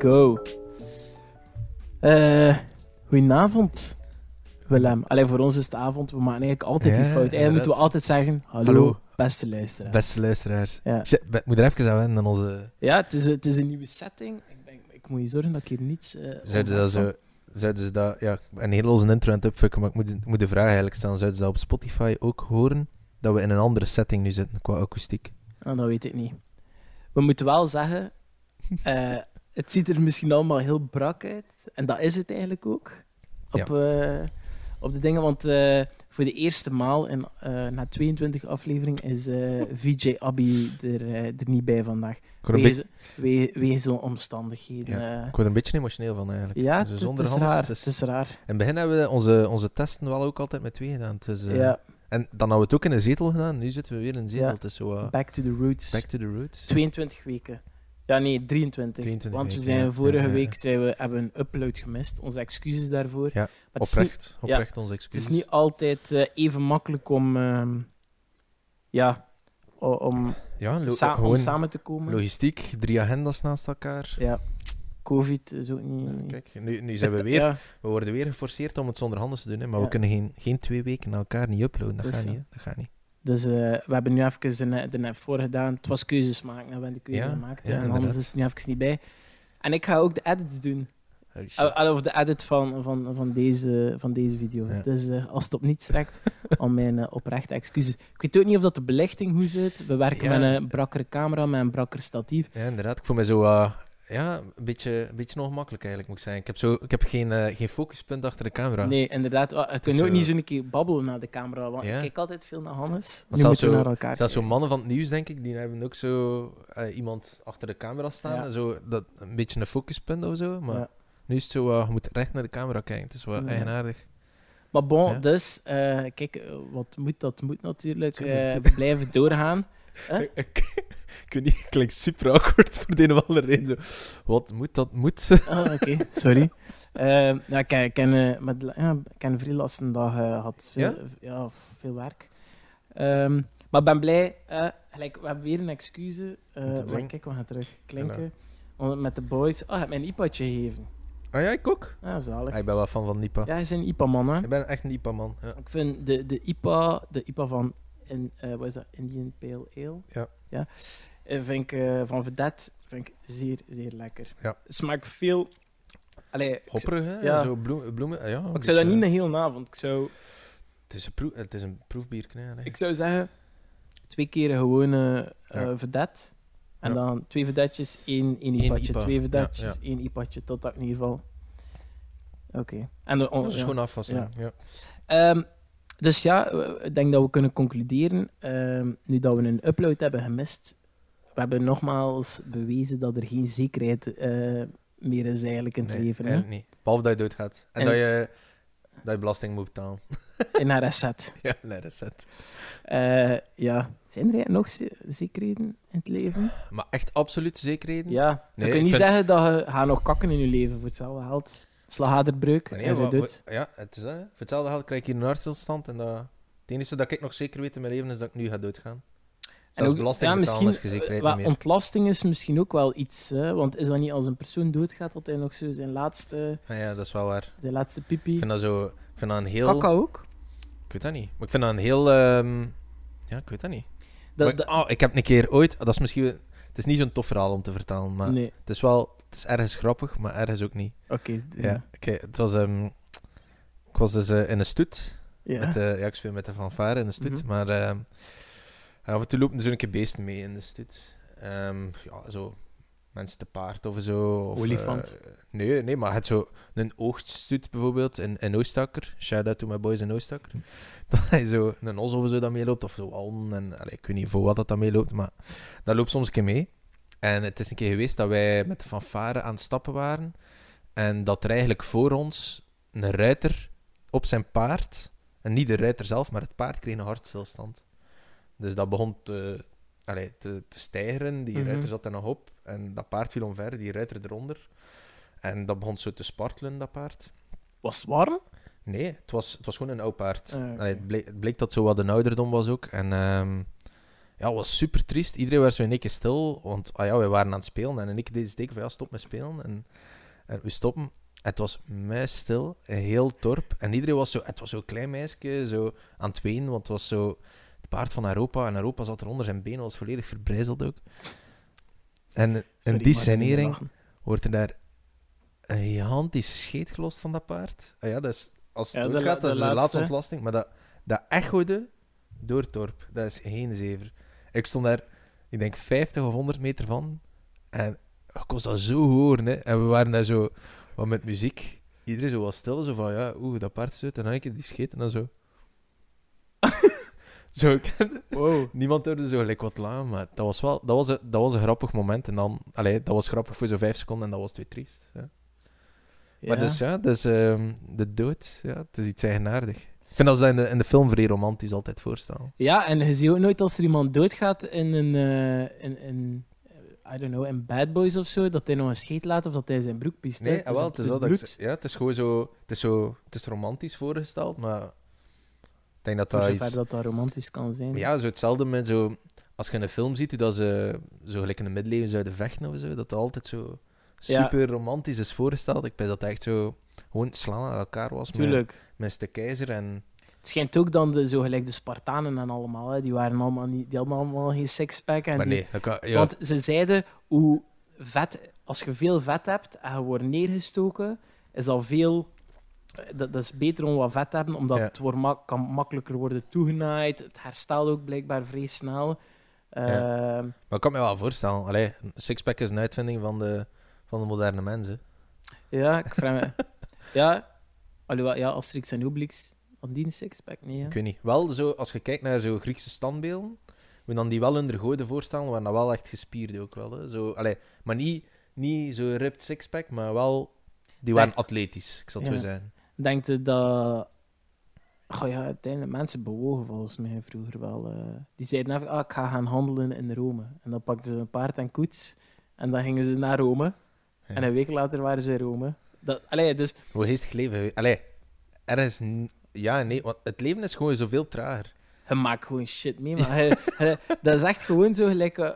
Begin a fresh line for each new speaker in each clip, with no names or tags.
go. Eh goedenavond, Willem. Allee, voor ons is het avond. We maken eigenlijk altijd die fout. Eigenlijk moeten we altijd zeggen: Hallo,
Hallo.
beste luisteraar.
Beste luisteraars.
Ja.
Shit, moet er even aan wennen aan onze...
Ja, het is, het is een nieuwe setting. Ik, ben, ik moet je zorgen dat ik hier niets. eh
Zouden dat
onverstand-
zo... Zouden ze dat... Ja, een hele onze intro aan het upfucken, maar ik moet, ik moet de vraag eigenlijk stellen. Zouden ze dat op Spotify ook horen? Dat we in een andere setting nu zitten, qua akoestiek.
Ah, dat weet ik niet. We moeten wel zeggen: eh, het ziet er misschien allemaal heel brak uit. En dat is het eigenlijk ook. Op, eh, op de dingen. Want eh, voor de eerste maal in, eh, na 22 afleveringen is VJ Abby er, er niet bij vandaag. Wegens we, zo'n omstandigheden.
Ja, ik word er een beetje emotioneel van eigenlijk.
ja,
Dus
het, is raar.
het
Het
is-
raar.
In het begin hebben we onze, onze testen wel ook altijd met twee gedaan.
Ja,
En dan hadden we het ook in een zetel gedaan. Nu zitten we weer in een zetel.
Ja.
Het is zo...
back to the roots.
back to the roots.
22 weken. Ja, nee, 23.
23
Want we zijn vorige
Ja,
week zijn we, hebben we een upload gemist. Onze excuses daarvoor.
Ja,
maar het is, niet,
Oprecht. Oprecht onze
het
excuses.
is niet altijd eh, even makkelijk om, ehm, ja, om,
Ja,
sa- om samen te komen.
logistiek. Drie agendas naast elkaar.
Ja, COVID is ook niet...
Ja, kijk, nu, nu zijn we
Het-
weer
ja,
We worden weer geforceerd om het zonder handen te doen, hè, maar
Ja.
we kunnen geen, geen twee weken na elkaar niet uploaden. Dat
Dus
gaat niet. Hè. Dat gaat niet.
Dus eh, we hebben nu even de, net- de net voor gedaan. Het was keuzes maken, we hebben de keuze
Ja,
gemaakt.
ja,
en anders is het nu even niet bij. En ik ga ook de edits doen. Al- Of de edit van, van, van, deze, van deze video.
Ja.
Dus eh, als het op niet trekt, al mijn eh, oprechte excuses. Ik weet ook niet of dat de belichting goed zit. We werken met een brakkere camera, met een brakker statief.
Ja, inderdaad. Ik voel me zo ja, een, beetje, een beetje ongemakkelijk eigenlijk, moet ik zeggen. Ik heb, zo, ik heb geen, eh, geen focuspunt achter de camera.
Nee, inderdaad. Oh, je kunt
is
ook
zo-
niet zo'n keer babbelen naar de camera. Want
Ja.
ik kijk altijd veel naar Hannes.
Maar
Nu
zelfs
we
zo-
naar elkaar
Zelfs zo mannen van het nieuws, denk ik, die hebben ook zo eh, iemand achter de camera staan.
Ja.
Zo, dat, een beetje een focuspunt of zo. Maar
Ja.
nu is het zo, eh, je moet recht naar de camera kijken. Het is wel
Ja.
eigenaardig.
Maar bon,
Ja.
dus, eh, kijk, eh, wat moet, dat moet natuurlijk.
Tuurlijk,
eh,
tuurlijk.
blijven doorgaan. Huh?
Ik, ik, niet, het klinkt super awkward voor de een of andere reden. Zo, wat moet, dat moet.
Ah, oké, sorry. Ehm ja, ik ken, ik ken, eh, met, ja, ik ken vrielastendag eh, had veel, ja? veel werk. Ehm, maar ik ben blij. gelijk, we hebben weer een excuus. eh kijk, we gaan terug klinken. Met de boys. Oh, je hebt mij een IPA'tje gegeven.
Ah ja, ik ook.
Ja, zalig.
Ah, ik ben wel fan van Nipa.
Ja, hij is een IPA-man, hè.
Ik ben echt een Nipa-man. Ja.
Ik vind de, de, IPA, de IPA van in, eh, wat is dat? Indian Pale Ale.
Ja.
ja eh, vind ik, eh, van Vedette vind ik zeer, zeer lekker.
Ja.
Smaakt veel... Allee,
Hopperig, hè?
Ja.
Zo bloem, bloemen. Ja,
maar ik zou dat niet een hele avond. Ik zou,
Het is een, proef, het is een proefbier. Nee,
ik zou zeggen, twee keer een gewone
Ja.
Vedette. En dan twee vedetjes, één, één IPA'tje.
IPA.
Twee vedetjes, één IPA'tje, tot dat in ieder geval. Oké. En de,
dat is
ja.
gewoon afwassen. Ja.
Ehm, dus ja, eh, ik denk dat we kunnen concluderen, ehm, nu dat we een upload hebben gemist, we hebben nogmaals bewezen dat er geen zekerheid eh, meer is eigenlijk in het
Nee,
leven. Hè?
niet. Behalve dat je doodgaat. En,
En-
dat, je, dat je belasting moet betalen.
In haar asset.
ja, nee, dat is het.
Eh, ja. Zijn er nog ze- zekerheden in het leven?
Maar echt absoluut zekerheden?
Ja.
Nee,
je kunt niet
vind-
zeggen dat je gaat nog kakken in je leven voor hetzelfde geld. Slagaderbreuk
Nee,
en ze doet.
Ja, het is dat. hè. Voor hetzelfde geld krijg ik hier een hartstilstand. En dat, het enige dat ik nog zeker weet in mijn leven is dat ik nu ga doodgaan.
En
Zelfs
ook-
belasting
ja, misschien, wat
meer.
Ontlasting is misschien ook wel iets, hè? want is dat niet als een persoon doodgaat dat hij nog zo zijn laatste,
Ah, ja, dat is wel waar.
zijn laatste
Ik
pipi...
vind dat zo... Ik vind dat een heel...
Kakka ook?
Ik weet dat niet. Maar ik vind dat een heel... ehm, Ja, ik weet dat niet.
Dat,
Maar-
dat-
oh, ik heb een keer ooit... Dat is misschien... Het is niet zo'n tof verhaal om te vertellen, maar
nee,
het is wel... Het is ergens grappig, maar ergens ook niet.
oké.
Ja, oké. het was... ehm, ik was dus eh, in een stoet.
ja.
Met de, ja, ik speel met de fanfare in de stoet.
Mhm.
Maar ehm, en af en toe lopen er zo'n keer beesten mee in de stoet. Ehm, ja, zo mensen te paard of zo. Of,
Olifant.
eh, nee, nee, maar het zo een oogststoet bijvoorbeeld in, in Oostakker. Shout out to my boys in Oostakker. Dat hij zo een os of zo dat meeloopt. Of zo allen. En, allee, ik weet niet voor wat dat, dat meeloopt, maar dat loopt soms een keer mee. En het is een keer geweest dat wij met de fanfare aan het stappen waren. En dat er eigenlijk voor ons een ruiter op zijn paard en niet de ruiter zelf, maar het paard kreeg een hartstilstand. Dus dat begon te, allee, te, te stijgeren. Die
Mhm.
ruiter zat er nog op. En dat paard viel omver, die ruiter eronder. En dat begon zo te spartelen, dat paard.
Was het warm?
Nee, het was, het was gewoon een oud paard.
Ah, oké.
Allee, het, bleek, het bleek dat zo wat een ouderdom was ook. En ehm, ja, het was super triest. Iedereen was zo in één keer stil, want ah ja, wij waren aan het spelen. En keer deed teken van, ja, stop met spelen. En, en we stoppen. Het was muisstil, een heel het dorp. En iedereen was zo... Het was zo'n klein meisje, zo aan het wenen, want het was zo... Het paard van Europa. En Europa zat eronder zijn benen, was volledig verbrijzeld ook. En in
Sorry,
die scenering wordt er daar een gigantisch scheet gelost van dat paard. Ah ja, dat is... Als het
Ja, la-
dat is
de
laatste ontlasting. Maar dat, dat echode door dorp. Dat is geen zever. Ik stond daar, ik denk 50 of 100 meter van. En ik kon dat zo horen. Hè. En we waren daar zo wat met muziek. Iedereen zo was stil. Zo van, ja, oeh, dat paard is uit. En dan een keer die scheet en dan zo. zo, ik-
Wow.
niemand hoorde zo gelijk wat lachen. Maar dat was wel, dat was een, dat was een grappig moment. En dan, allee, dat was grappig voor zo'n 5 seconden. En dat was weer triest. Ja. Maar dus ja, dus, ehm, de dood, ja, het is iets eigenaardig. Ik vind dat ze dat in de, in de film vrij romantisch altijd voorstellen.
Ja, en je ziet ook nooit als er iemand doodgaat in een. eh, in, in, I don't know, in Bad Boys of zo, dat hij nog een scheet laat of dat hij zijn broek piest.
Nee, ah, wel, het is, dat dat ik
bloed.
zeg. ja, het is gewoon zo, het is zo, het is romantisch voorgesteld, maar ik denk dat dat iets...
dat dat romantisch kan zijn.
Maar ja, zo hetzelfde met zo, als je in een film ziet dat ze zo gelijk in de middeleeuwen zouden vechten of zo, dat dat altijd zo. Super romantisch is voorgesteld. Ik ben dat echt zo gewoon slaan aan elkaar was met,
Tuurlijk.
met de keizer en
Het schijnt ook dan de, zo gelijk de Spartanen en allemaal, hè, die, waren allemaal niet, die hadden allemaal geen sixpack. En
maar nee, kan, ja,
Want ze zeiden, hoe vet, als je veel vet hebt en je wordt neergestoken, is al veel... Dat, dat is beter om wat vet te hebben, omdat
Ja.
het wordt mak- kan makkelijker worden toegenaaid. Het herstelt ook blijkbaar vrij snel. Ehm,
Maar ik kan me wel voorstellen. Allee, sixpack is een uitvinding van de, van de moderne mensen.
ja, ik vraag me... ja, alhoewel, ja, Asterix en Obelix, had die een sixpack? Nee, ja.
Ik weet niet. Wel, zo, als je kijkt naar zo Griekse standbeelden, we dan die wel in de voorstellen, waren dat wel echt gespierd ook wel. Hè. Zo, allee, maar niet, niet zo ripped sixpack, maar wel... Die waren atletisch, ik zal het
Ja.
zo.
Denkt je dat... Oh ja, uiteindelijk, mensen bewogen volgens mij vroeger wel. eh. die zeiden even, ah, ik ga gaan handelen in Rome. En dan pakten ze een paard en koets. En dan gingen ze naar Rome. En een week later waren ze in Rome. Dat, allee, dus
Hoe geestig leven. Allee, er is... Ja nee, want het leven is gewoon zoveel trager.
je maakt gewoon shit mee. Maar dat is echt gewoon zo gelijk... eh,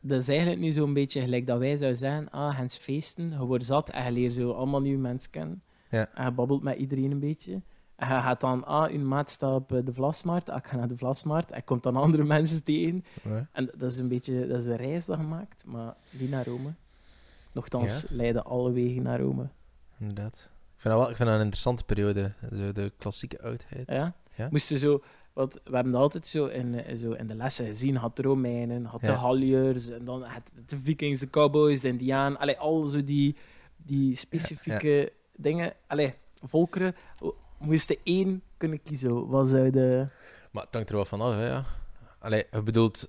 dat is eigenlijk nu zo'n beetje gelijk dat wij zouden zeggen, ah, Hens feesten, je wordt zat en je leert zo allemaal nieuwe mensen kennen.
Ja.
En je babbelt met iedereen een beetje. En je gaat dan, ah, uw maat staat op eh, de Vlasmarkt, ah, ik ga naar de Vlasmarkt. En komt dan andere mensen tegen.
Ja.
En dat is een beetje, dat is een reis dat je maakt, maar niet naar Rome. Nochtans leiden alle wegen naar Rome.
Inderdaad. Ik vind dat, wel, ik vind dat een interessante periode. Zo de klassieke oudheid.
Ja?
Ja.
Moesten zo, want we hebben dat altijd zo in, eh, zo in de lessen gezien. Had de Romeinen, had de
Ja.
Galliërs, en dan had de Vikings, de Cowboys, de Indianen. Allee, al zo die, die specifieke dingen. Allee, volkeren. Moesten één kunnen kiezen. Wat zou de...
Maar het hangt er wel vanaf, hè, ja. Allee, je bedoelt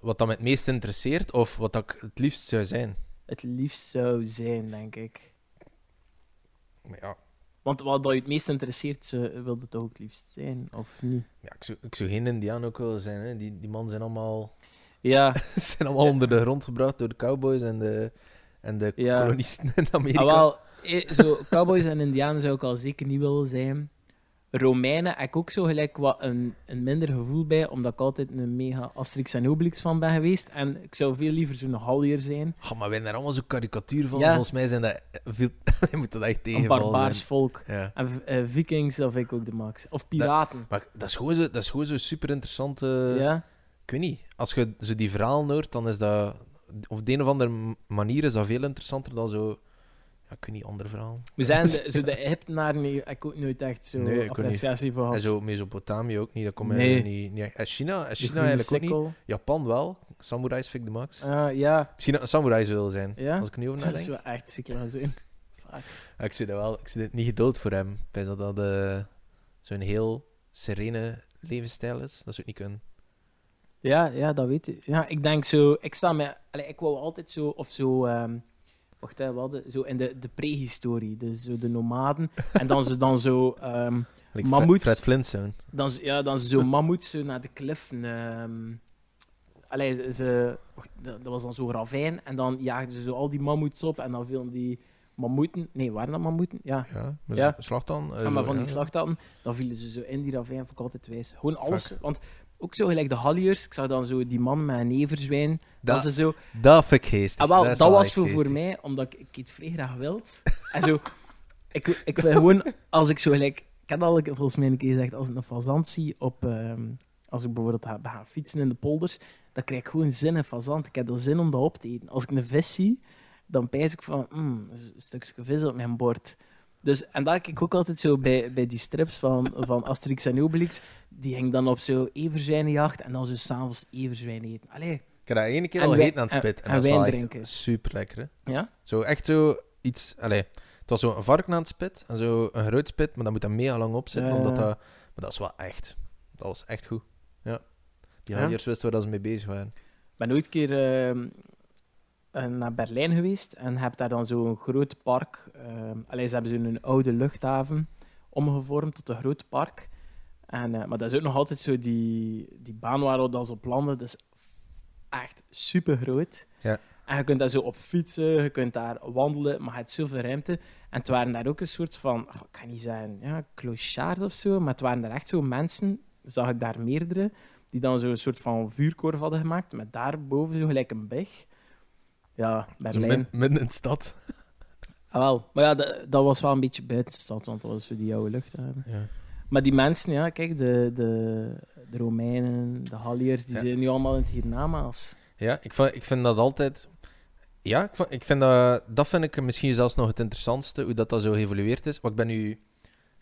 wat dat me het meest interesseert of wat dat ik het liefst zou zijn.
Het liefst zou zijn, denk ik.
Maar ja,
Want wat dat je het meest interesseert, ze wilde het toch ook het liefst zijn, of niet?
ja ik, zou, ik zou geen Indiaan ook willen zijn. Hè. Die, die mannen zijn allemaal,
Ja,
zijn allemaal onder de grond gebracht door de cowboys en de, en de
Ja.
kolonisten in Amerika.
ah, wel, eh, zo, cowboys en indianen zou ik al zeker niet willen zijn. Romeinen heb ik ook zo gelijk wat een, een minder gevoel bij, omdat ik altijd een mega Asterix en Obelix fan ben geweest. En ik zou veel liever zo'n Gallier zijn.
Oh, maar wij zijn daar allemaal zo'n karikatuur van.
Ja.
Volgens mij zijn dat veel... je moet dat echt
Een
tegenvallen
barbaars
zijn.
volk.
Ja.
En eh, Vikings, dat vind ik ook de max. Of piraten.
Maar dat is gewoon zo, dat is gewoon zo super interessante...
ja?
Ik weet niet. Als je zo die verhalen hoort, dan is dat... Op de een of andere manier is dat veel interessanter dan zo... Ja, ik weet niet, andere verhalen.
We zijn de, zo de Egyptenaren, nee, ik ook nooit echt zo
Nee,
appreciatie voor
En zo Mesopotamië ook niet. Dat komt
Nee.
mij niet, niet. En China, en
De
China eigenlijk ook niet. Japan wel. Samurais vind ik de max.
Ah, ja,
Misschien dat een samurai zou willen zijn.
Ja?
Als ik er niet over
dat is
nadenk.
wel echt ziek aan zijn.
Ja, ik zie dat wel. Ik zie het niet gedood voor hem. Ik denk dat dat eh, zo'n heel serene levensstijl is. Dat zou ik niet kunnen.
Ja, ja, dat weet ik. Ja, ik denk zo, ik sta me, allee, ik wou altijd zo, of zo, ehm wacht hè, wat, zo in de, de prehistorie, dus zo de nomaden, en dan ze dan zo,
Like Fred,
Mammoets.
Fred Flintstone.
dan, ze- ja, dan ze zo mammoets zo naar de kliffen, allee, ze, dat, was dan zo'n ravijn, en dan jaagden ze zo al die mammoets op, en dan vielen die mammoeten, nee, waren dat mammoeten? Ja,
Ja, met
Ja.
eh,
Ja, maar
zo,
van die slag dan, dan vielen ze zo in die ravijn, vond ik altijd wijs. Gewoon alles,
Fuck.
want ook zo gelijk de Halliers. Ik zag dan zo die man met een everzwijn. Dat,
Dat,
ze zo...
dat vind ik geestig.
Ah, wel, dat was voor, mij, omdat ik, ik het vrij graag wild. En zo... Ik, ik wil gewoon, als ik zo gelijk... Ik heb al volgens mij een keer gezegd, als ik een fazant zie op... ehm, als ik bijvoorbeeld ga, ga fietsen in de polders, dan krijg ik gewoon zin in fazant. Ik heb er zin om dat op te eten. Als ik een vis zie, dan pijs ik van... Mm, een stukje vis op mijn bord. Dus, en dat kijk ik ook altijd zo bij, bij die strips van, van Asterix en Obelix. Die ging dan op zo everzwijnenjacht en dan zo s'avonds everzwijn eten. Allee,
Ik heb dat ene keer
En
al
wij-
gegeten aan het spit. En,
en
dat is
drinken.
super lekker.
ja?
Zo echt zo iets. Allee, het was zo een varken aan het spit. En zo een groot spit, maar dan moet dat mega lang op zitten.
Ja,
omdat dat, maar dat is wel echt. Dat was echt goed. Ja. Die
Ja.
Wisten waar dat ze mee bezig waren.
Ik ben ooit een keer ehm, eh, naar Berlijn geweest en heb daar dan zo'n groot park. ehm allee, ze hebben zo'n oude luchthaven omgevormd tot een groot park. En, eh, maar dat is ook nog altijd zo die, die baan waar we dan zo op landen. Dat is echt super groot.
Ja.
En je kunt daar zo op fietsen, je kunt daar wandelen, maar je hebt zoveel ruimte. En het waren daar ook een soort van, oh, ik kan niet zeggen, ja, clochards of zo, maar het waren daar echt zo mensen, zag ik daar meerdere, die dan zo'n soort van vuurkorf hadden gemaakt, met daarboven zo gelijk een beg. Ja,
Zo
Berlijn.
min- midden in de stad.
Ah, wel. Maar ja, dat, dat was wel een beetje buiten de stad, want dat was zo die oude luchthaven.
Ja.
Maar die mensen, ja, kijk, de, de, de Romeinen, de Halliërs, die
Ja.
zijn nu allemaal in het hiernamaals.
Ja, ik, vind- ik vind dat altijd. Ja, ik vind, ik vind dat, dat vind ik misschien zelfs nog het interessantste, hoe dat, dat zo geëvolueerd is. Want ik ben nu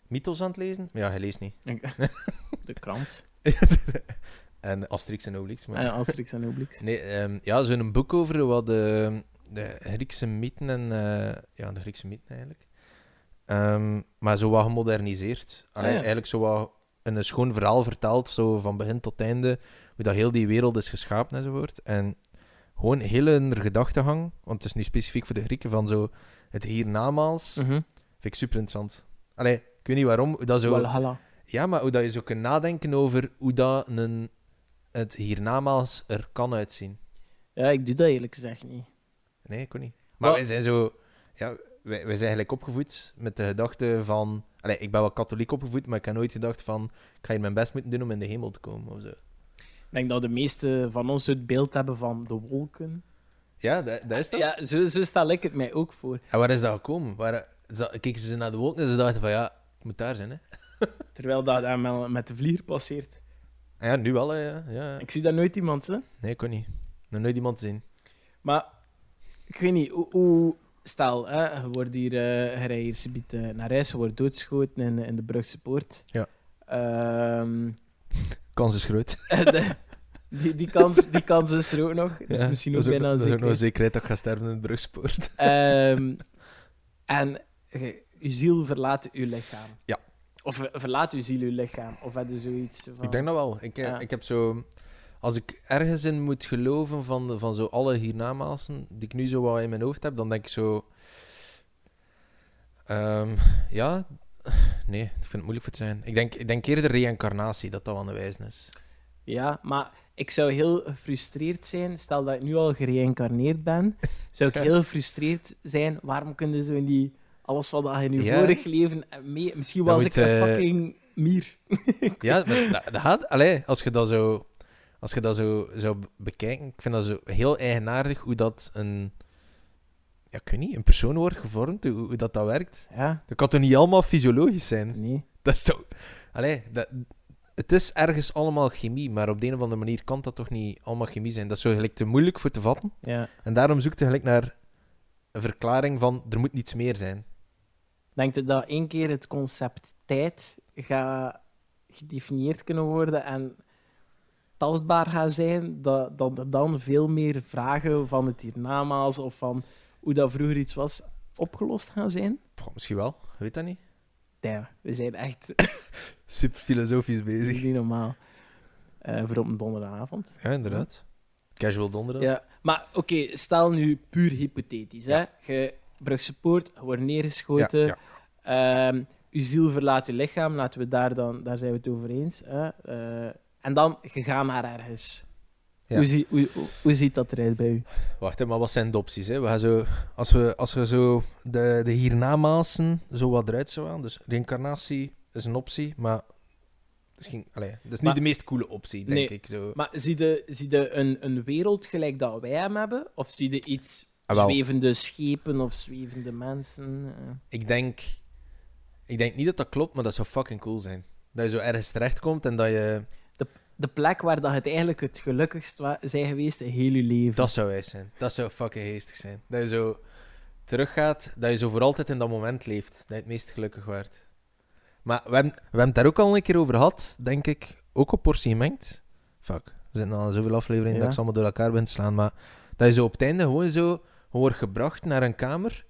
mythos aan het lezen. Ja, hij leest niet.
De krant.
en Asterix en Obelix. Maar...
En Asterix en Obelix.
Nee, ehm, ja, zo'n boek over wat de, de Griekse mythen en... eh, ja, de Griekse mythen eigenlijk. Ehm, maar zo wat gemoderniseerd. Allee,
Ah, ja.
Eigenlijk zo wat een schoon verhaal verteld, zo van begin tot einde, hoe dat heel die wereld is geschapen enzovoort. En gewoon heel hun gedachtegang, want het is nu specifiek voor de Grieken, van zo het hiernamaals,
Mhm.
vind ik super interessant. Allee, ik weet niet waarom, hoe dat zo...
Valhalla.
Ja, maar hoe dat je zo kunt nadenken over hoe dat een, het hiernamaals er kan uitzien.
Ja, ik doe dat eerlijk gezegd niet.
Nee, ik ook niet. Maar
Wat-
wij zijn zo... Ja, wij, wij zijn eigenlijk opgevoed met de gedachte van... Allee, ik ben wel katholiek opgevoed, maar ik heb nooit gedacht van... Ik ga hier mijn best moeten doen om in de hemel te komen, of zo.
Ik denk dat de meesten van ons het beeld hebben van de wolken.
Ja, dat, dat is dat.
Ja, zo, zo stel ik het mij ook voor.
En waar is dat gekomen? Waar, keken ze naar de wolken en ze dachten van... Ja, het moet daar zijn, hè.
Terwijl dat hij met- de vlieger passeert.
En ja, nu wel, hè. Ja. ja.
Ik zie daar nooit iemand, hè.
Nee, ik kon niet. Nog nooit iemand zien.
Maar ik weet niet, hoe, hoe- stel, hè, je wordt hier, eh je rijdt hier subiet, naar huis, je wordt doodgeschoten in, in de Brugse Poort.
Ja.
Ehm,
Kans is groot.
de- die, die, kans, die kans is er ook nog. Dat is
Ja,
misschien ook
dat is
bijna
is ook nog een zekerheid dat ik ga sterven in het Brugspoort.
Ehm, en je, je ziel verlaat je lichaam.
Ja.
Of ver- verlaat je ziel je lichaam. Of heb je zoiets van...
Ik denk dat wel. Ik, eh,
Ja.
ik heb zo... Als ik ergens in moet geloven van, van zo alle hiernamaals die ik nu zo wat in mijn hoofd heb, dan denk ik zo... Ehm, ja... Nee, ik vind het moeilijk voor te zijn. Ik denk, ik denk eerder reïncarnatie, dat dat wel een wijze is.
Ja, maar ik zou heel gefrustreerd zijn. Stel dat ik nu al gereïncarneerd ben, zou ik heel gefrustreerd zijn. Waarom kunnen ze niet alles wat je in je
Ja.
vorig leven mee... Misschien was ik een
eh,
fucking mier.
Ja, maar dat, dat gaat... Allee, als je dat zo... Als je dat zo zou bekijken, ik vind dat zo heel eigenaardig hoe dat een... Ja, ik weet niet, een persoon wordt gevormd, hoe, hoe dat, dat werkt.
Ja,
Dat kan toch niet allemaal fysiologisch zijn?
nee.
Dat is toch... Allee, dat... Het is ergens allemaal chemie, maar op de een of andere manier kan dat toch niet allemaal chemie zijn. Dat is zo gelijk te moeilijk voor te vatten.
Ja.
En daarom zoek je gelijk naar een verklaring van er moet niets meer zijn.
Denk je dat één keer het concept tijd gaat gedefinieerd kunnen worden en tastbaar gaat zijn, dat, dat er dan veel meer vragen van het hiernamaals of van hoe dat vroeger iets was opgelost gaan zijn?
Misschien wel, weet dat niet.
Ja, we zijn echt
Super filosofisch bezig.
niet normaal. Eh, voor op een donderdagavond.
Ja, inderdaad. Casual donderdag.
Ja, maar oké, stel nu puur hypothetisch.
Ja.
Hè? Je Brugse Poort, wordt neergeschoten.
ja.
Ehm, uw ziel verlaat je lichaam, laten we daar dan, daar zijn we het over eens. Hè? Eh, en dan, je gaat naar ergens.
Ja.
Hoe, zie, hoe, hoe, hoe ziet dat eruit bij u?
Wacht, maar wat zijn de opties? Hè? We gaan zo, als, we, als we zo de, de hiernamaßen zo wat eruit zouden halen, dus reïncarnatie is een optie, maar misschien, allee, dat is niet
Maar-
de meest coole optie, denk
Nee.
ik. Zo.
Maar zie je, zie je een, een wereld gelijk dat wij hem hebben? Of zie je iets
wel.
zwevende schepen of zwevende mensen? eh?
Ik denk, ik denk niet dat dat klopt, maar dat zou fucking cool zijn. Dat je zo ergens terechtkomt en dat je...
De plek waar dat het eigenlijk het gelukkigst zijn geweest in heel je leven.
Dat zou wijs zijn. Dat zou fucking geestig zijn. Dat je zo teruggaat, dat je zo voor altijd in dat moment leeft. Dat je het meest gelukkig wordt. Maar we hebben, we hebben het daar ook al een keer over gehad, denk ik. Ook op portie gemengd. Fuck, we zitten al zoveel afleveringen
Ja.
dat ik ze allemaal door elkaar ben te slaan. Maar dat je zo op het einde gewoon zo wordt gebracht naar een kamer.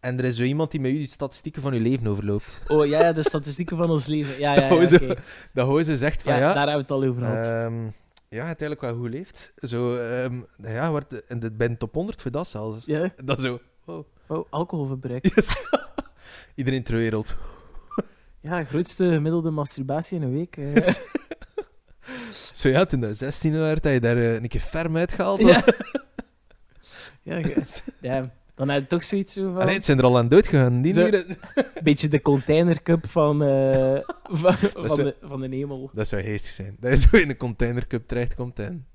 En er is zo iemand die met je die statistieken van je leven overloopt.
Oh ja, ja, de statistieken van ons leven. Ja, ja, ja.
Dat zegt van
ja,
ja...
daar hebben we het al over gehad.
Ehm, ja, het eigenlijk wel goed leeft. Zo, ehm, ja, wordt, en dit bij de top 100 voor dat zelfs.
ja?
Dat zo, wow.
Oh, alcoholverbruik.
Iedereen ter wereld.
Ja, grootste gemiddelde masturbatie in een week. eh.
Zo ja, toen dat 16 werd, dat je daar eh, een keer ferm uitgehaald
Ja. Ja, ja, dan heb je toch zoiets zo van...
Allee, het zijn er al aan dood gegaan. Die
Zo.
dieren.
Beetje de containercup van, eh, van, van, de, van de hemel.
Dat zou geestig zijn. Dat je zo in een containercup terechtkomt en...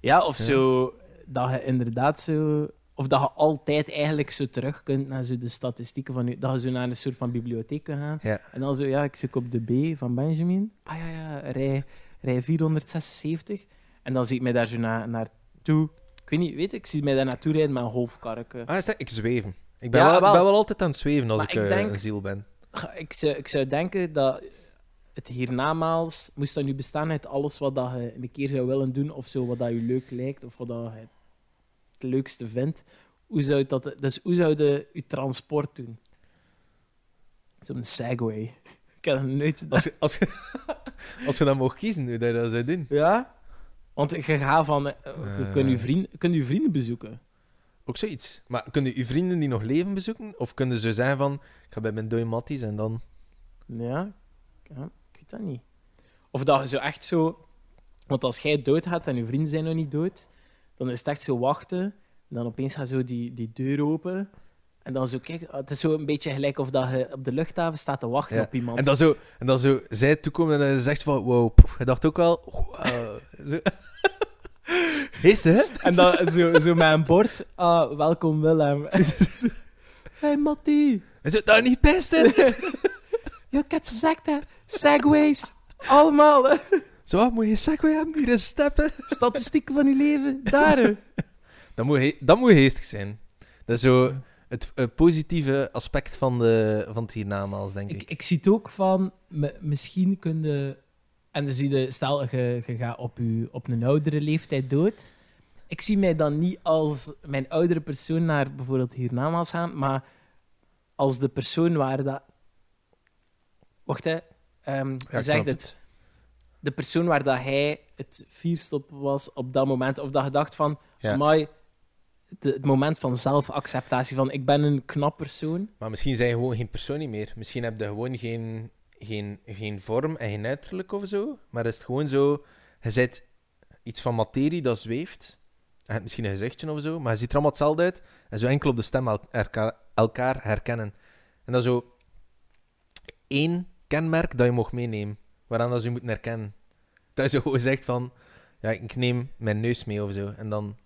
Ja, of
Ja.
zo dat je inderdaad zo... Of dat je altijd eigenlijk zo terug kunt naar zo de statistieken van je... Dat je zo naar een soort van bibliotheek kunt gaan.
Ja.
En dan zo, ja, ik zit op de B van Benjamin. Ah ja, ja, rij, rij 476. En dan zie ik mij daar zo na, naartoe... Ik weet niet, weet je, ik zie mij daar naartoe rijden met een golfkarretje.
Ah? Ik zweven. Ik ben,
Ja,
wel,
wel.
ben wel altijd aan het zweven als
Maar
ik,
ik
eh,
denk-
een ziel ben.
Ik zou, ik zou denken dat het hiernamaals moest dat nu bestaan uit alles wat dat je een keer zou willen doen, of zo wat dat je leuk lijkt, of wat dat je het leukste vindt. Hoe zou je dat, dus hoe zou je je transport doen? Zo'n Segway. Ik heb nooit...
Als je, als, je, als je dat mocht kiezen, hoe dat je dat zou doen.
Ja? Want je gaat van... eh, Je kunt je
Eh.
vrienden, je kunt vrienden bezoeken.
Ook zoiets. Maar kunnen je vrienden die nog leven bezoeken? Of kunnen ze zeggen van, ik ga bij mijn dode matties en dan...
Ja, ja, ik weet dat niet. Of dat je zo echt zo... Want als jij dood gaat en je vrienden zijn nog niet dood, dan is het echt zo wachten. En dan opeens gaat zo die, die deur open. En dan zo, kijk, het is zo een beetje gelijk of dat je op de luchthaven staat te wachten
Ja.
op iemand.
En dan zo, en dan zo zij toekomen en dan zegt ze van, wow, je dacht ook wel, wow. Hè?
En dan zo, zo met een bord, ah, welkom Willem. hey Mattie,
En zo, daar niet pesten.
je hebt gezegd hè, segways, allemaal hè.
Zo, moet je segway hebben, hier is steppen.
Statistieken van je leven, daar hè.
Dat moet, dat moet geestig zijn. Dat is zo het eh, positieve aspect van, de, van het hiernamaals, denk ik.
Ik, ik zie het ook van, misschien kun je... En dan zie je, stel, je, je gaat op, je, op een oudere leeftijd dood. Ik zie mij dan niet als mijn oudere persoon naar bijvoorbeeld hiernamaals gaan, maar als de persoon waar dat... Wacht, hè.
Ja,
hoe
ik
zeg
snap
je het? De persoon waar dat hij het vierstop was op dat moment, of dat je dacht van,
Ja.
Het, moment van zelfacceptatie, van ik ben een knap persoon.
Maar misschien zijn je gewoon geen persoon niet meer. Misschien heb je gewoon geen, geen, geen vorm en geen uiterlijk of zo. Maar is het gewoon zo... Je zit iets van materie dat zweeft. Je hebt misschien een gezichtje of zo, maar je ziet er allemaal hetzelfde uit. En zo enkel op de stem el- elkaar, herkennen. En dat is zo één kenmerk dat je mag meenemen. Waaraan dat je moeten herkennen. Dat je zo gewoon zegt van... Ja, ik neem mijn neus mee of zo. En dan...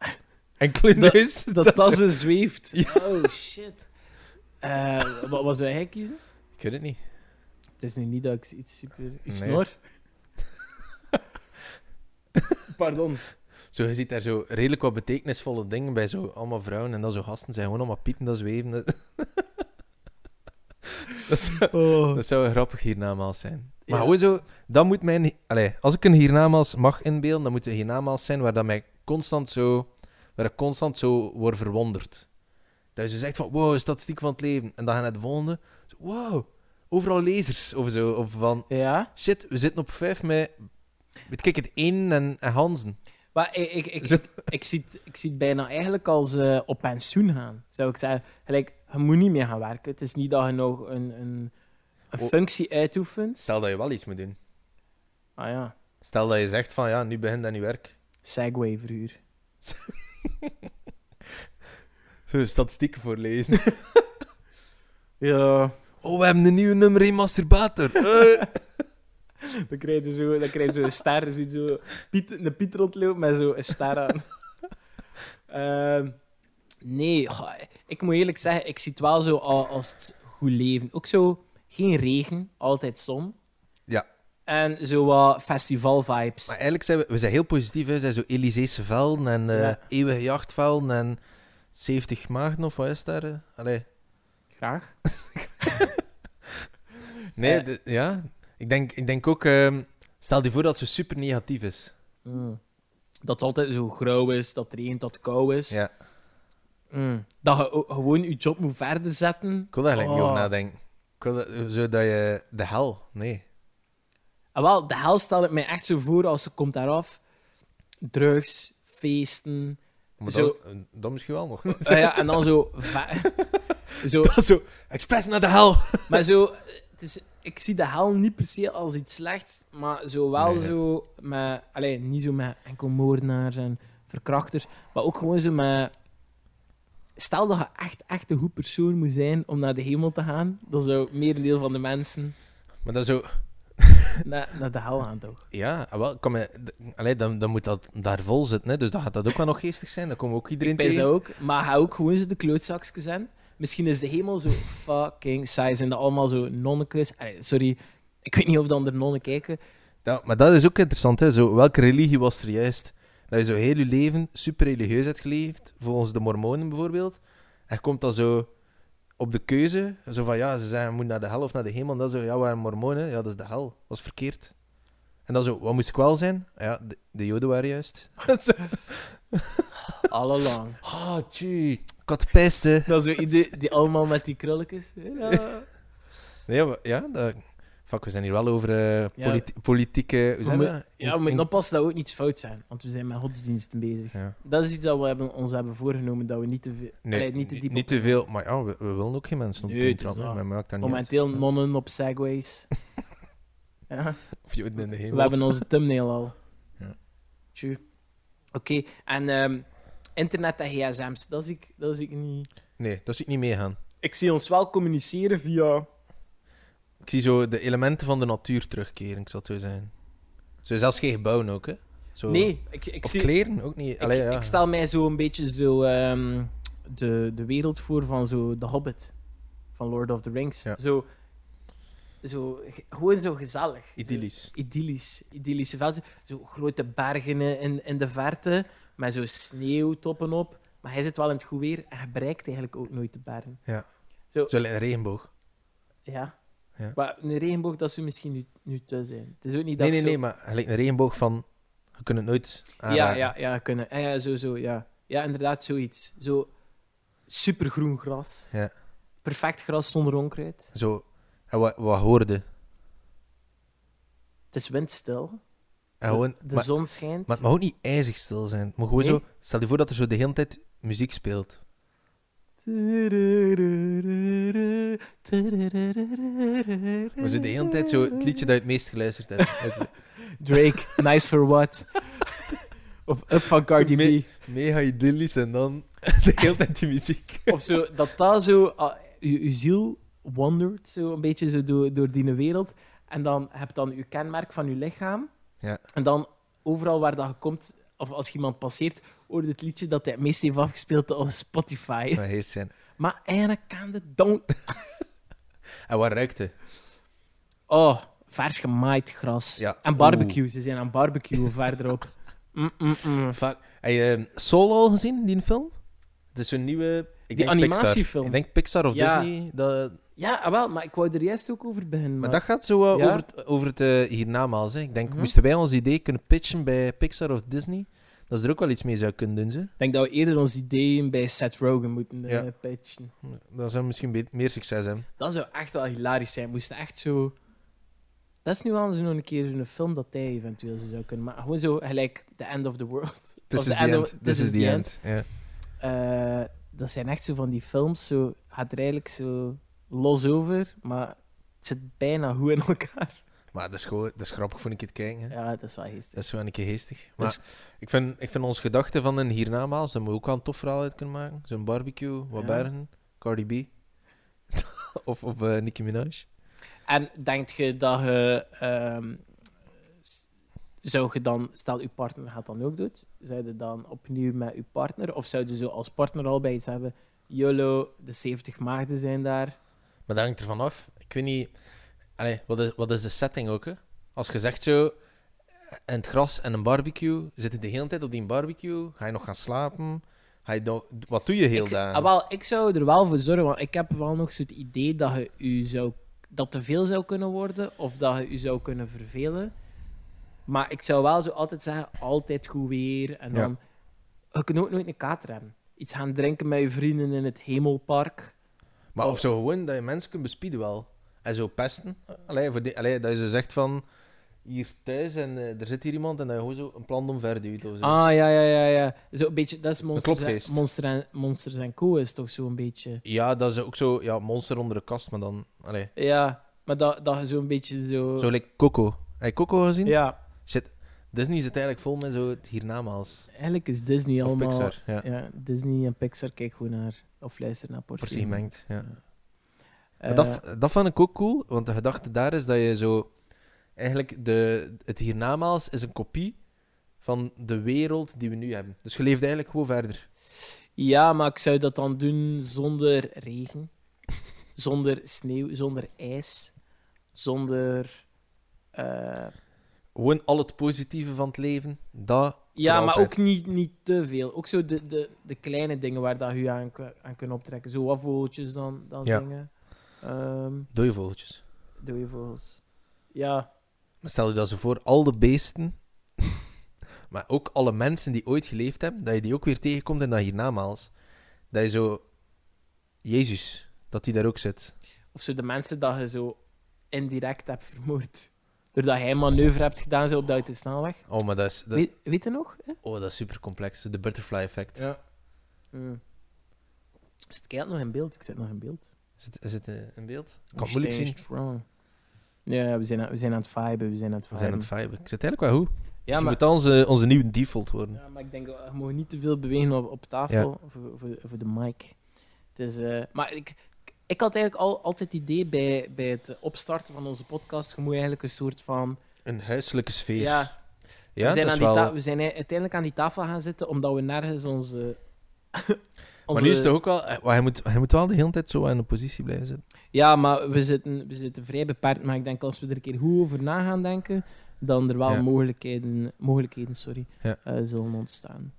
Dat-
neus.
Dat dat
zo-
zo zweeft.
Ja.
Oh shit. Eh, wat, wat zou jij kiezen?
Ik weet het niet.
Het is nu niet dat ik iets super.
Nee.
snor. Pardon.
Zo, je ziet daar zo redelijk wat betekenisvolle dingen bij zo allemaal vrouwen en dan zo gasten zijn gewoon allemaal pieten dat zweven. Dat, dat, zou,
Oh.
dat zou een grappig hiernamaals zijn. Maar
Ja.
gewoon zo, dat moet mijn... Allee, als ik een hiernamaals mag inbeelden, dan moet het een hiernamaals zijn waar dat mij constant zo... Waar ik constant zo word verwonderd. Dat je zo zegt van, wow, statistiek van het leven. En dan ga je naar de volgende. Zo, wow, overal lezers of zo. Of van,
Ja.
shit, we zitten op vijf met... Weet ik het, één en, en Hansen.
Maar ik, ik, ik, ik, ik zie het, ik zie het bijna eigenlijk als eh, op pensioen gaan. Zou ik zeggen. Gelijk, je moet niet meer gaan werken. Het is niet dat je nog een, een, een
Oh.
functie uitoefent.
Stel dat je wel iets moet doen.
Ah ja.
Stel dat je zegt van ja, nu begint dat niet werk.
Segway verhuur.
Zo statistieken voorlezen.
Ja.
Oh, we hebben een nieuwe nummer 1 masturbator. Eh.
Dan krijg je zo, dan krijg je zo een ster. Je ziet zo Piet, een Piet rondlopen met zo een ster aan. Ehm, nee, goh, ik moet eerlijk zeggen, ik zie het wel zo al als het goed leven. Ook zo, geen regen, altijd zon.
Ja.
En zo wat festival-vibes.
Maar eigenlijk zijn we, we zijn heel positief. Hè. We zijn zo Elyseese velden en
Ja.
eeuwige jachtvelden en 70 maagden of wat is daar? eh? Allee.
Graag.
Nee,
Eh.
ja. Ik denk, ik denk ook... ehm, stel je voor dat ze super negatief is.
Mm. Dat het altijd zo grauw is, dat het regent, dat het koud is.
Ja.
Mm. Dat je gewoon je job moet verder zetten.
Ik wil eigenlijk niet
Oh.
over nadenken. Ik wil dat, zo dat je... De hel. Nee.
En wel, de hel stel ik mij echt zo voor als ze komt daaraf. Drugs, feesten.
Maar
Zo.
dat, dat misschien wel nog.
Ah ja, en dan zo... zo
Dat zo... Expres naar de hel.
maar zo... Het is, ik zie de hel niet per se als iets slechts, maar zo wel
Nee.
zo met... Allee, niet zo met enkel moordenaars en verkrachters, maar ook gewoon zo met... Stel dat je echt, echt een goed persoon moet zijn om naar de hemel te gaan, dan zou merendeel van de mensen
Maar dat zo...
naar, naar de hel gaan, toch?
Ja, ah, wel, kom, d- allee, dan, dan moet dat daar vol zitten. Hè. Dus dan gaat dat ook wel nog geestig zijn. Dan komen ook iedereen
Ik
tegen.
ze ook, maar ga ook gewoon zo de klootzakjes zijn. Misschien is de hemel zo fucking saai. Zijn dat allemaal zo nonnekes? Allee, sorry, ik weet niet of dan de nonnen kijken.
Ja, maar dat is ook interessant. Hè. Zo, welke religie was er juist? Dat je zo heel je leven super religieus hebt geleefd, volgens de mormonen bijvoorbeeld. En komt dan zo op de keuze, zo van ja, ze zeggen je moet naar de hel of naar de hemel. En dan zo, ja, we waren mormonen, ja, dat is de hel. Dat is verkeerd. En dan zo, wat moest ik wel zijn? Ah Ja, de, de joden waren juist. Zo,
All along.
Ah, tjie, ik had.
Dat zo die, die allemaal met die krulletjes. Ja.
Nee, maar, ja, dat... Fuck, we zijn hier wel over eh,
Ja.
politi- politieke... Hoe zijn
moet-
dat?
Ja, we moeten oppassen dat we ook niets fout zijn, want we zijn met godsdiensten bezig.
Ja.
Dat is iets dat we hebben, ons hebben voorgenomen, dat we niet te veel...
Nee,
Allee, niet te diep
niet te veel. Maar ja, we, we willen ook geen mensen op
Nee, is
trappen. niet uit.
Momenteel nonnen op segways. ja.
Of joden in de hemel.
We hebben onze thumbnail al.
Ja.
Tjoe. Oké, en ehm, internet en gsm's, dat zie, ik, dat zie ik niet.
Nee, dat zie ik niet meegaan.
Ik zie ons wel communiceren via...
Ik zie zo de elementen van de natuur terugkeren, ik zal het zo zijn. Zo zelfs geen gebouwen ook, hè? Zo,
Nee, ik, ik,
of
zie,
kleren ook niet.
ik,
ja.
ik stel mij zo een beetje zo, ehm, de, de wereld voor van zo The Hobbit, van Lord of the Rings.
Ja.
Zo, zo, ge- gewoon zo gezellig.
Idyllisch.
Zo idyllisch. Idyllische velden. Zo grote bergen in, in de verte, met zo sneeuwtoppen op. Maar hij zit wel in het goed weer en hij bereikt eigenlijk ook nooit de bergen.
Zo een regenboog.
Ja.
Ja.
Maar een regenboog, dat zou misschien nu, nu te zijn. Het is ook niet dat
Nee, nee,
zo...
nee, maar gelijk een regenboog van... Je kunt het nooit
Ja,
aanraken.
ja, ja, kunnen. Ja, ja, zo, zo, ja. Ja, inderdaad, zoiets. Zo supergroen gras.
Ja.
Perfect gras zonder onkruid.
Zo, en wat, wat hoorde?
Het is windstil.
En gewoon,
de
maar,
zon schijnt.
maar het mag ook niet ijzig stil zijn. Het gewoon
Nee.
zo... Stel je voor dat er zo de hele tijd muziek speelt. Maar zo de hele tijd zo het liedje dat je het meest geluisterd hebt.
Drake, nice for what? of Up van Cardi
Zo me-
B.
Mega idyllisch en dan de hele tijd die muziek.
Of zo, dat dat zo... ah, je, je ziel wandert zo een beetje zo door, door die wereld. En dan heb je dan je kenmerk van je lichaam.
Ja.
En dan overal waar dat je komt, of als je iemand passeert, hoor het liedje dat hij het meest heeft afgespeeld op Spotify.
Dat zijn.
Maar eigenlijk kan de don...
En wat ruikte?
Oh, vers gemaaid gras.
Ja.
En barbecue. Ze zijn aan barbecue verderop. Mm, mm, mm.
Fuck. Heb je eh, Soul al gezien, die film? Het is een nieuwe... Ik
Die
denk
animatiefilm.
Pixar. Ik denk Pixar of
Ja.
Disney. Dat,
Ja, ah, wel, maar ik wou er juist ook over beginnen.
maar
Maar,
dat gaat zo eh,
Ja?
over het, over het hiernamaals. Hè. Ik denk,
Mhm.
moesten wij ons idee kunnen pitchen bij Pixar of Disney, dat ze er ook wel iets mee zou kunnen doen. Ze.
Ik denk dat we eerder ons ideeën bij Seth Rogen moeten eh,
Ja.
pitchen.
Dat zou misschien meer succes hebben.
Dat zou echt wel hilarisch zijn. Moesten echt zo... Dat is nu wel eens nog een keer een film dat hij eventueel zo zou kunnen maken. Gewoon zo gelijk The End of the World.
This is
the end of-
This is the end. Ja.
Eh, dat zijn echt zo van die films, zo gaat er eigenlijk zo los over, maar het zit bijna goed in elkaar.
Maar dat is, gewoon, dat is grappig voor een keer te kijken. Hè.
Ja, dat is wel geestig.
Dat is wel een keer geestig. Maar
Dus-
ik, vind, ik vind onze gedachte van een hiernamaals, daar moet ook wel een tof verhaal uit kunnen maken. Zo'n barbecue, wat
Ja.
bergen, Cardi B. of of eh, Nicki Minaj.
En denk je dat je ehm, zou je dan, stel je partner gaat dan ook dood, zou je dan opnieuw met je partner, of zou je zo als partner al bij iets hebben, YOLO, de 70 maagden zijn daar.
Maar dat hangt ervan af. Ik weet niet... Allee, wat, is, wat is de setting ook, hè? Als je zegt zo... In het gras en een barbecue, zit je de hele tijd op die barbecue? Ga je nog gaan slapen? Ga je nog, wat doe je heel
ik,
dagen?
ah, wel, ik zou er wel voor zorgen, want ik heb wel nog zo het idee dat je u zou, dat te veel zou kunnen worden, of dat je u zou kunnen vervelen. Maar ik zou wel zo altijd zeggen, altijd goed weer. En
Ja.
dan, je kunt ook nooit een kater hebben. Iets gaan drinken met je vrienden in het hemelpark.
Maar of
Of-
zo gewoon dat je mensen kunt bespieden wel. En zo pesten. Allee, voor die, allee, dat je zo zegt van... Hier thuis en eh, er zit hier iemand en dat je gewoon zo een plan omverduwt of zo.
Ah, ja, ja, ja, ja. Zo een beetje, dat is Monsters,
klopgeest.
Monster en, Monsters en Co. is toch zo'n beetje...
Ja, dat is ook zo... Ja, monster onder de kast, maar dan... Allee.
Ja, maar dat, dat zo'n beetje zo...
Zo like Coco. Heb je Coco gezien?
Ja,
Shit. Disney zit eigenlijk vol met zo het hiernamaals.
eigenlijk is Disney
Of
allemaal...
Pixar, ja.
Ja, Disney en Pixar, kijk gewoon naar... Of luister naar Portie.
Portie gemengd, ja. Maar dat, dat vond ik ook cool, want de gedachte daar is dat je zo... Eigenlijk, de, het hiernamaals is een kopie van de wereld die we nu hebben. Dus je leeft eigenlijk gewoon verder.
Ja, maar ik zou dat dan doen zonder regen, zonder sneeuw, zonder ijs, zonder... eh,
Gewoon al het positieve van het leven, dat...
Ja, maar ook niet, niet te veel. Ook zo de, de, de kleine dingen waar dat je aan, aan kunt optrekken. Zo wat vogeltjes dan, dan
Ja.
zingen. Ehm
Dode vogeltjes.
doe je vogels. Ja,
Maar stel je dat zo voor, al de beesten, maar ook alle mensen die ooit geleefd hebben, dat je die ook weer tegenkomt in dat hiernamaals. Dat je zo... Jezus, dat die daar ook zit.
of zo de mensen dat je zo indirect hebt vermoord. Doordat jij een manoeuvre hebt gedaan zo op de autosnelweg.
Oh, maar dat is... Dat,
Weet, weet je nog? hè?
oh, dat is super complex. De butterfly effect.
Ja. Mm. Zit eigenlijk nog in beeld? Ik zit nog in beeld.
Is het, is het eh, in beeld? Ik kan moeilijk zien.
strong. Ja, we zijn, aan- we zijn aan het viben, we zijn aan het
We
viben.
zijn aan het viben. Ik zit eigenlijk wel goed.
ja, maar,
moet onze, onze nieuwe default worden.
ja, maar ik denk, we mogen niet te veel bewegen op, op tafel voor, voor, voor de mic. Het is, eh, maar ik, ik had eigenlijk al, altijd het idee bij, bij het opstarten van onze podcast, je moet eigenlijk een soort van...
Een huiselijke sfeer.
Ja,
Ja,
we, zijn
dat
aan
is wel...
we zijn uiteindelijk aan die tafel gaan zitten, omdat we nergens onze...
Maar nu is het toch ook wel... eh, maar Hij moet, hij moet wel de hele tijd zo in een positie blijven zitten.
Ja, maar we zitten, we zitten vrij beperkt. Maar ik denk als we er een keer goed over na gaan denken, dan er wel
Ja.
mogelijkheden, mogelijkheden sorry,
Ja.
eh, zullen ontstaan.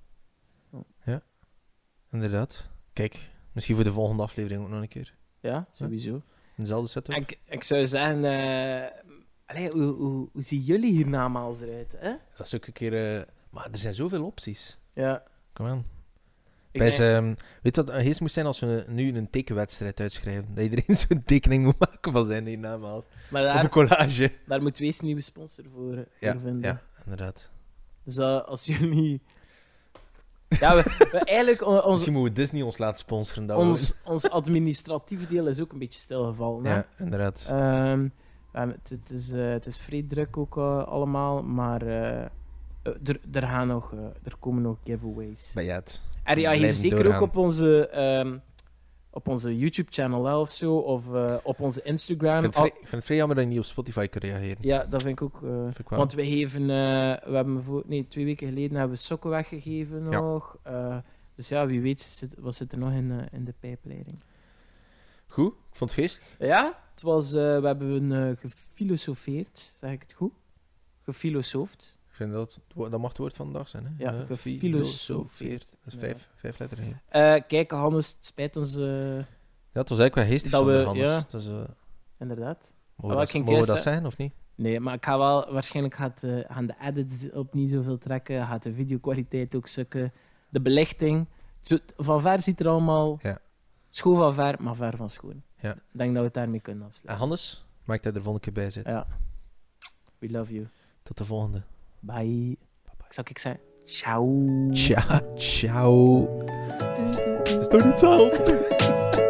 Inderdaad. Kijk, misschien voor de volgende aflevering ook nog een keer.
Ja, sowieso.
In dezelfde setup.
Ik, ik zou zeggen, eh, allee, hoe, hoe, hoe zien jullie hier namaals eruit? Hè?
Dat is ook een keer... Maar er zijn zoveel opties.
Ja.
Kom aan. Bij zijn, weet je wat een geest moest zijn als we nu een tekenwedstrijd uitschrijven? Dat iedereen zo'n tekening moet maken van zijn hiernamaals.
maar
Of een
daar,
collage.
daar moeten we eens een nieuwe sponsor voor, eh,
Ja,
voor vinden.
ja, inderdaad.
Dus als jullie... Ja, we, we eigenlijk... on- Ons,
Misschien moeten we Disney ons laten sponsoren. Dat
ons, ons administratieve deel is ook een beetje stilgevallen. hè?
Ja, inderdaad.
Ehm, het, het, is, eh, het is vrij druk ook eh, allemaal, maar eh, er, er, gaan nog, eh, er komen nog giveaways.
Bij het.
En ja, hier zeker
doorgaan.
ook op onze, ehm, op onze YouTube-channel hè, of zo, of eh, op onze Instagram.
Ik vind, het vrij, ik vind het vrij jammer dat je niet op Spotify kan reageren.
ja, dat vind ik ook. eh,
Vind ik wel.
want we geven, eh, we hebben voor, nee, twee weken geleden hebben we sokken weggegeven
Ja.
nog. eh, dus ja, wie weet zit, wat zit er nog in, eh, in de pijpleiding.
Goed, ik vond het geest.
Ja, het was, eh, we hebben eh gefilosofeerd, zeg ik het goed? Gefilosoofd.
Vind dat, dat mag het woord van de dag zijn. Hè?
Ja, gefilosofeerd.
Dat is vijf, vijf letters.
Eh, kijk, Hannes, het spijt ons eh,
Ja, het was eigenlijk wel geestig
Dat we-
Hannes.
ja.
Is, eh,
inderdaad.
mogen
wat
we dat, mogen we
juist
dat zijn of niet?
Nee, maar ik ga wel, waarschijnlijk gaat, gaan de edits op niet zoveel trekken, gaat de videokwaliteit ook sukken, de belichting. Van ver ziet er allemaal
Ja.
schoon van ver, maar ver van schoon.
Ja.
Ik denk dat we het daarmee kunnen
En
afsluiten.
Hannes, maak dat er de volgende keer bij zit.
Ja. We love you.
Tot de volgende.
Bye. Zal ik zeggen? Ciao.
Ciao. Ciao. Het is toch niet zo?